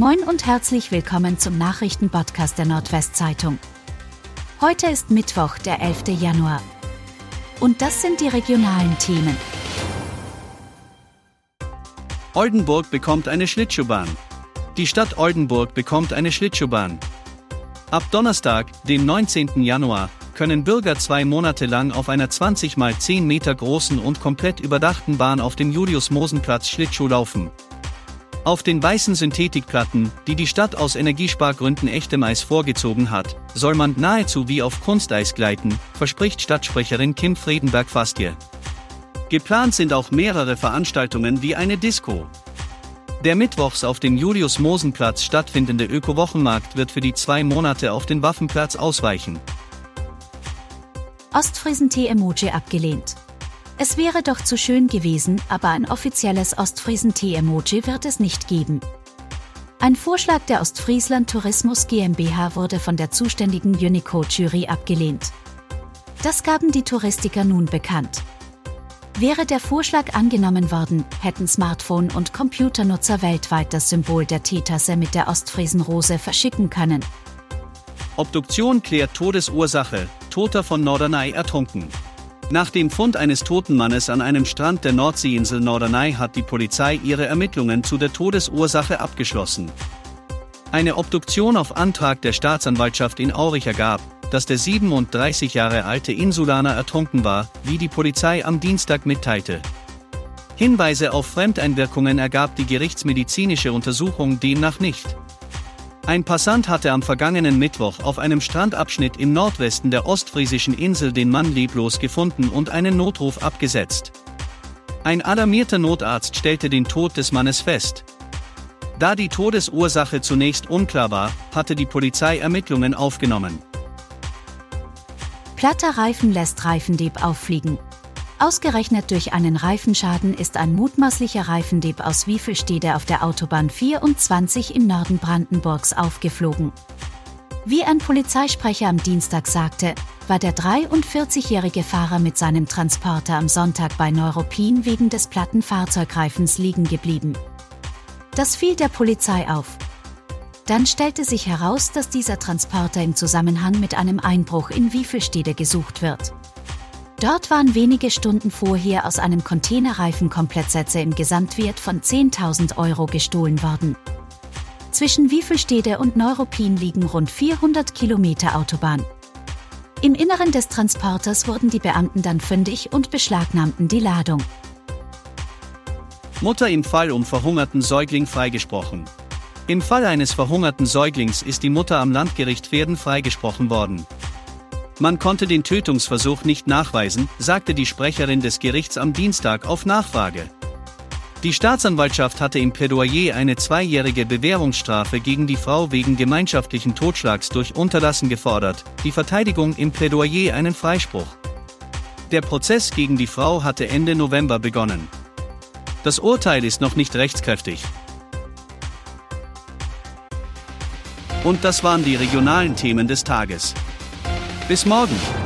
Moin und herzlich willkommen zum Nachrichtenpodcast der Nordwestzeitung. Heute ist Mittwoch, der 11. Januar. Und das sind die regionalen Themen. Oldenburg bekommt eine Schlittschuhbahn. Die Stadt Oldenburg bekommt eine Schlittschuhbahn. Ab Donnerstag, dem 19. Januar, können Bürger zwei Monate lang auf einer 20 x 10 Meter großen und komplett überdachten Bahn auf dem Julius-Mosen-Platz Schlittschuh laufen. Auf den weißen Synthetikplatten, die die Stadt aus Energiespargründen echtem Eis vorgezogen hat, soll man nahezu wie auf Kunsteis gleiten, verspricht Stadtsprecherin Kim Friedenberg-Fastje. Geplant sind auch mehrere Veranstaltungen wie eine Disco. Der mittwochs auf dem Julius-Mosen-Platz stattfindende Öko-Wochenmarkt wird für die zwei Monate auf den Waffenplatz ausweichen. Ostfriesen-Tee-Emoji abgelehnt. Es wäre doch zu schön gewesen, aber ein offizielles Ostfriesen-Tee-Emoji wird es nicht geben. Ein Vorschlag der Ostfriesland Tourismus GmbH wurde von der zuständigen Unicode-Jury abgelehnt. Das gaben die Touristiker nun bekannt. Wäre der Vorschlag angenommen worden, hätten Smartphone- und Computernutzer weltweit das Symbol der Teetasse mit der Ostfriesenrose verschicken können. Obduktion klärt Todesursache, Toter von Norderney ertrunken. Nach dem Fund eines toten Mannes an einem Strand der Nordseeinsel Norderney hat die Polizei ihre Ermittlungen zu der Todesursache abgeschlossen. Eine Obduktion auf Antrag der Staatsanwaltschaft in Aurich ergab, dass der 37 Jahre alte Insulaner ertrunken war, wie die Polizei am Dienstag mitteilte. Hinweise auf Fremdeinwirkungen ergab die gerichtsmedizinische Untersuchung demnach nicht. Ein Passant hatte am vergangenen Mittwoch auf einem Strandabschnitt im Nordwesten der ostfriesischen Insel den Mann leblos gefunden und einen Notruf abgesetzt. Ein alarmierter Notarzt stellte den Tod des Mannes fest. Da die Todesursache zunächst unklar war, hatte die Polizei Ermittlungen aufgenommen. Platter Reifen lässt Reifendieb auffliegen. Ausgerechnet durch einen Reifenschaden ist ein mutmaßlicher Reifendieb aus Wiefelstede auf der Autobahn 24 im Norden Brandenburgs aufgeflogen. Wie ein Polizeisprecher am Dienstag sagte, war der 43-jährige Fahrer mit seinem Transporter am Sonntag bei Neuruppin wegen des platten Fahrzeugreifens liegen geblieben. Das fiel der Polizei auf. Dann stellte sich heraus, dass dieser Transporter im Zusammenhang mit einem Einbruch in Wiefelstede gesucht wird. Dort waren wenige Stunden vorher aus einem Containerreifen Komplettsätze im Gesamtwert von 10.000 Euro gestohlen worden. Zwischen Wiefelstede und Neuruppin liegen rund 400 Kilometer Autobahn. Im Inneren des Transporters wurden die Beamten dann fündig und beschlagnahmten die Ladung. Mutter im Fall um verhungerten Säugling freigesprochen. Im Fall eines verhungerten Säuglings ist die Mutter am Landgericht Pferden freigesprochen worden. Man konnte den Tötungsversuch nicht nachweisen, sagte die Sprecherin des Gerichts am Dienstag auf Nachfrage. Die Staatsanwaltschaft hatte im Plädoyer eine zweijährige Bewährungsstrafe gegen die Frau wegen gemeinschaftlichen Totschlags durch Unterlassen gefordert, die Verteidigung im Plädoyer einen Freispruch. Der Prozess gegen die Frau hatte Ende November begonnen. Das Urteil ist noch nicht rechtskräftig. Und das waren die regionalen Themen des Tages. Bis morgen.